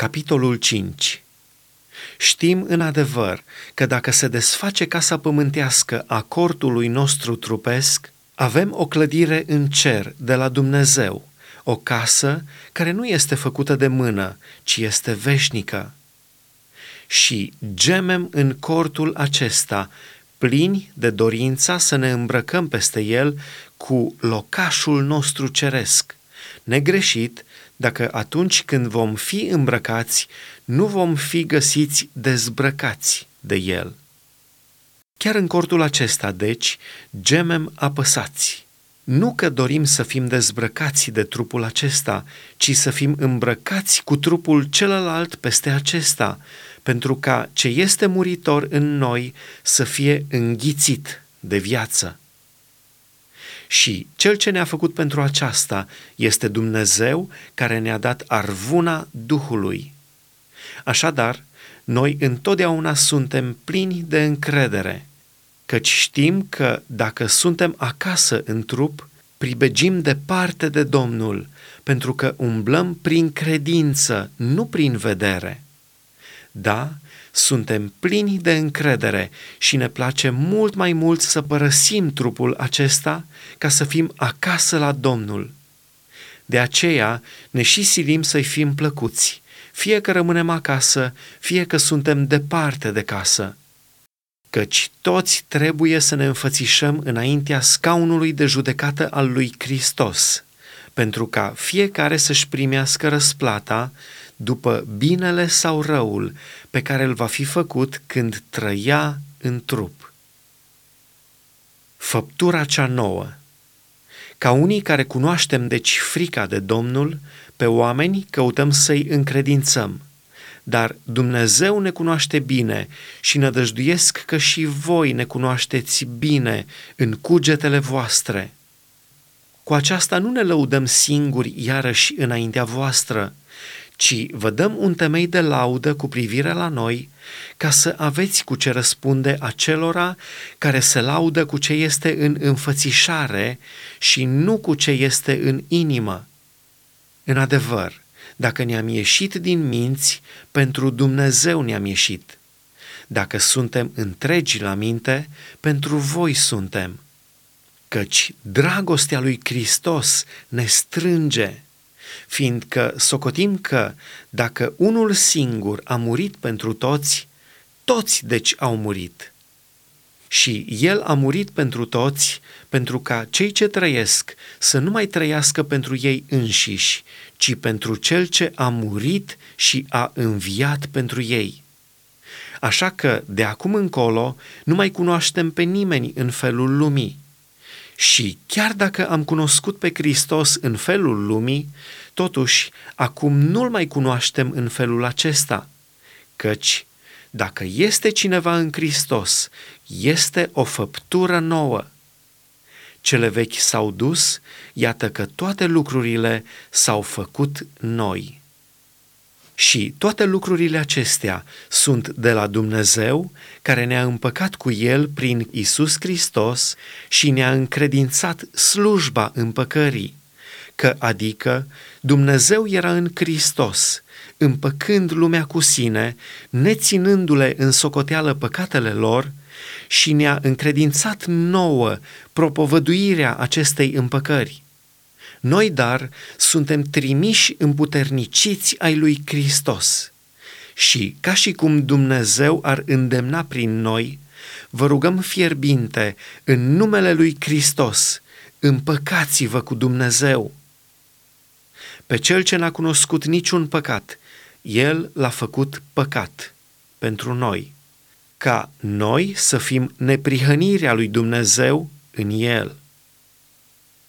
Capitolul 5 Știm în adevăr că dacă se desface casa pământească a cortului nostru trupesc, avem o clădire în cer de la Dumnezeu, o casă care nu este făcută de mână, ci este veșnică. Și gemem în cortul acesta, plini de dorința să ne îmbrăcăm peste el cu locașul nostru ceresc, negreșit dacă atunci când vom fi îmbrăcați, nu vom fi găsiți dezbrăcați de el. Chiar în cortul acesta, deci, gemem apăsați. Nu că dorim să fim dezbrăcați de trupul acesta, ci să fim îmbrăcați cu trupul celălalt peste acesta, pentru ca ce este muritor în noi să fie înghițit de viață. Și cel ce ne-a făcut pentru aceasta este Dumnezeu care ne-a dat arvuna Duhului. Așadar, noi întotdeauna suntem plini de încredere, căci știm că dacă suntem acasă în trup, pribegim departe de Domnul, pentru că umblăm prin credință, nu prin vedere. Da, suntem plini de încredere și ne place mult mai mult să părăsim trupul acesta ca să fim acasă la Domnul. De aceea ne și silim să-i fim plăcuți, fie că rămânem acasă, fie că suntem departe de casă. Căci toți trebuie să ne înfățișăm înaintea scaunului de judecată al lui Hristos, pentru ca fiecare să-și primească răsplata după binele sau răul pe care îl va fi făcut când trăia în trup. Făptura cea nouă Ca unii care cunoaștem deci frica de Domnul, pe oameni căutăm să-i încredințăm, dar Dumnezeu ne cunoaște bine și nădăjduiesc că și voi ne cunoașteți bine în cugetele voastre. Cu aceasta nu ne lăudăm singuri iarăși înaintea voastră, ci vă dăm un temei de laudă cu privire la noi, ca să aveți cu ce răspunde acelora care se laudă cu ce este în înfățișare și nu cu ce este în inimă. În adevăr, dacă ne-am ieșit din minți, pentru Dumnezeu ne-am ieșit. Dacă suntem întregi la minte, pentru voi suntem. Căci dragostea lui Hristos ne strânge fiindcă socotim că dacă unul singur a murit pentru toți, toți deci au murit. Și El a murit pentru toți, pentru ca cei ce trăiesc să nu mai trăiască pentru ei înșiși, ci pentru Cel ce a murit și a înviat pentru ei. Așa că, de acum încolo, nu mai cunoaștem pe nimeni în felul lumii. Și chiar dacă am cunoscut pe Hristos în felul lumii, totuși acum nu-L mai cunoaștem în felul acesta, căci dacă este cineva în Hristos, este o făptură nouă. Cele vechi s-au dus, iată că toate lucrurile s-au făcut noi. Și toate lucrurile acestea sunt de la Dumnezeu, care ne-a împăcat cu El prin Isus Hristos și ne-a încredințat slujba împăcării, că adică Dumnezeu era în Hristos, împăcând lumea cu sine, neținându-le în socoteală păcatele lor, și ne-a încredințat nouă propovăduirea acestei împăcări noi, dar, suntem trimiși împuterniciți ai lui Hristos. Și, ca și cum Dumnezeu ar îndemna prin noi, vă rugăm fierbinte, în numele lui Hristos, împăcați-vă cu Dumnezeu. Pe cel ce n-a cunoscut niciun păcat, el l-a făcut păcat pentru noi, ca noi să fim neprihănirea lui Dumnezeu în el.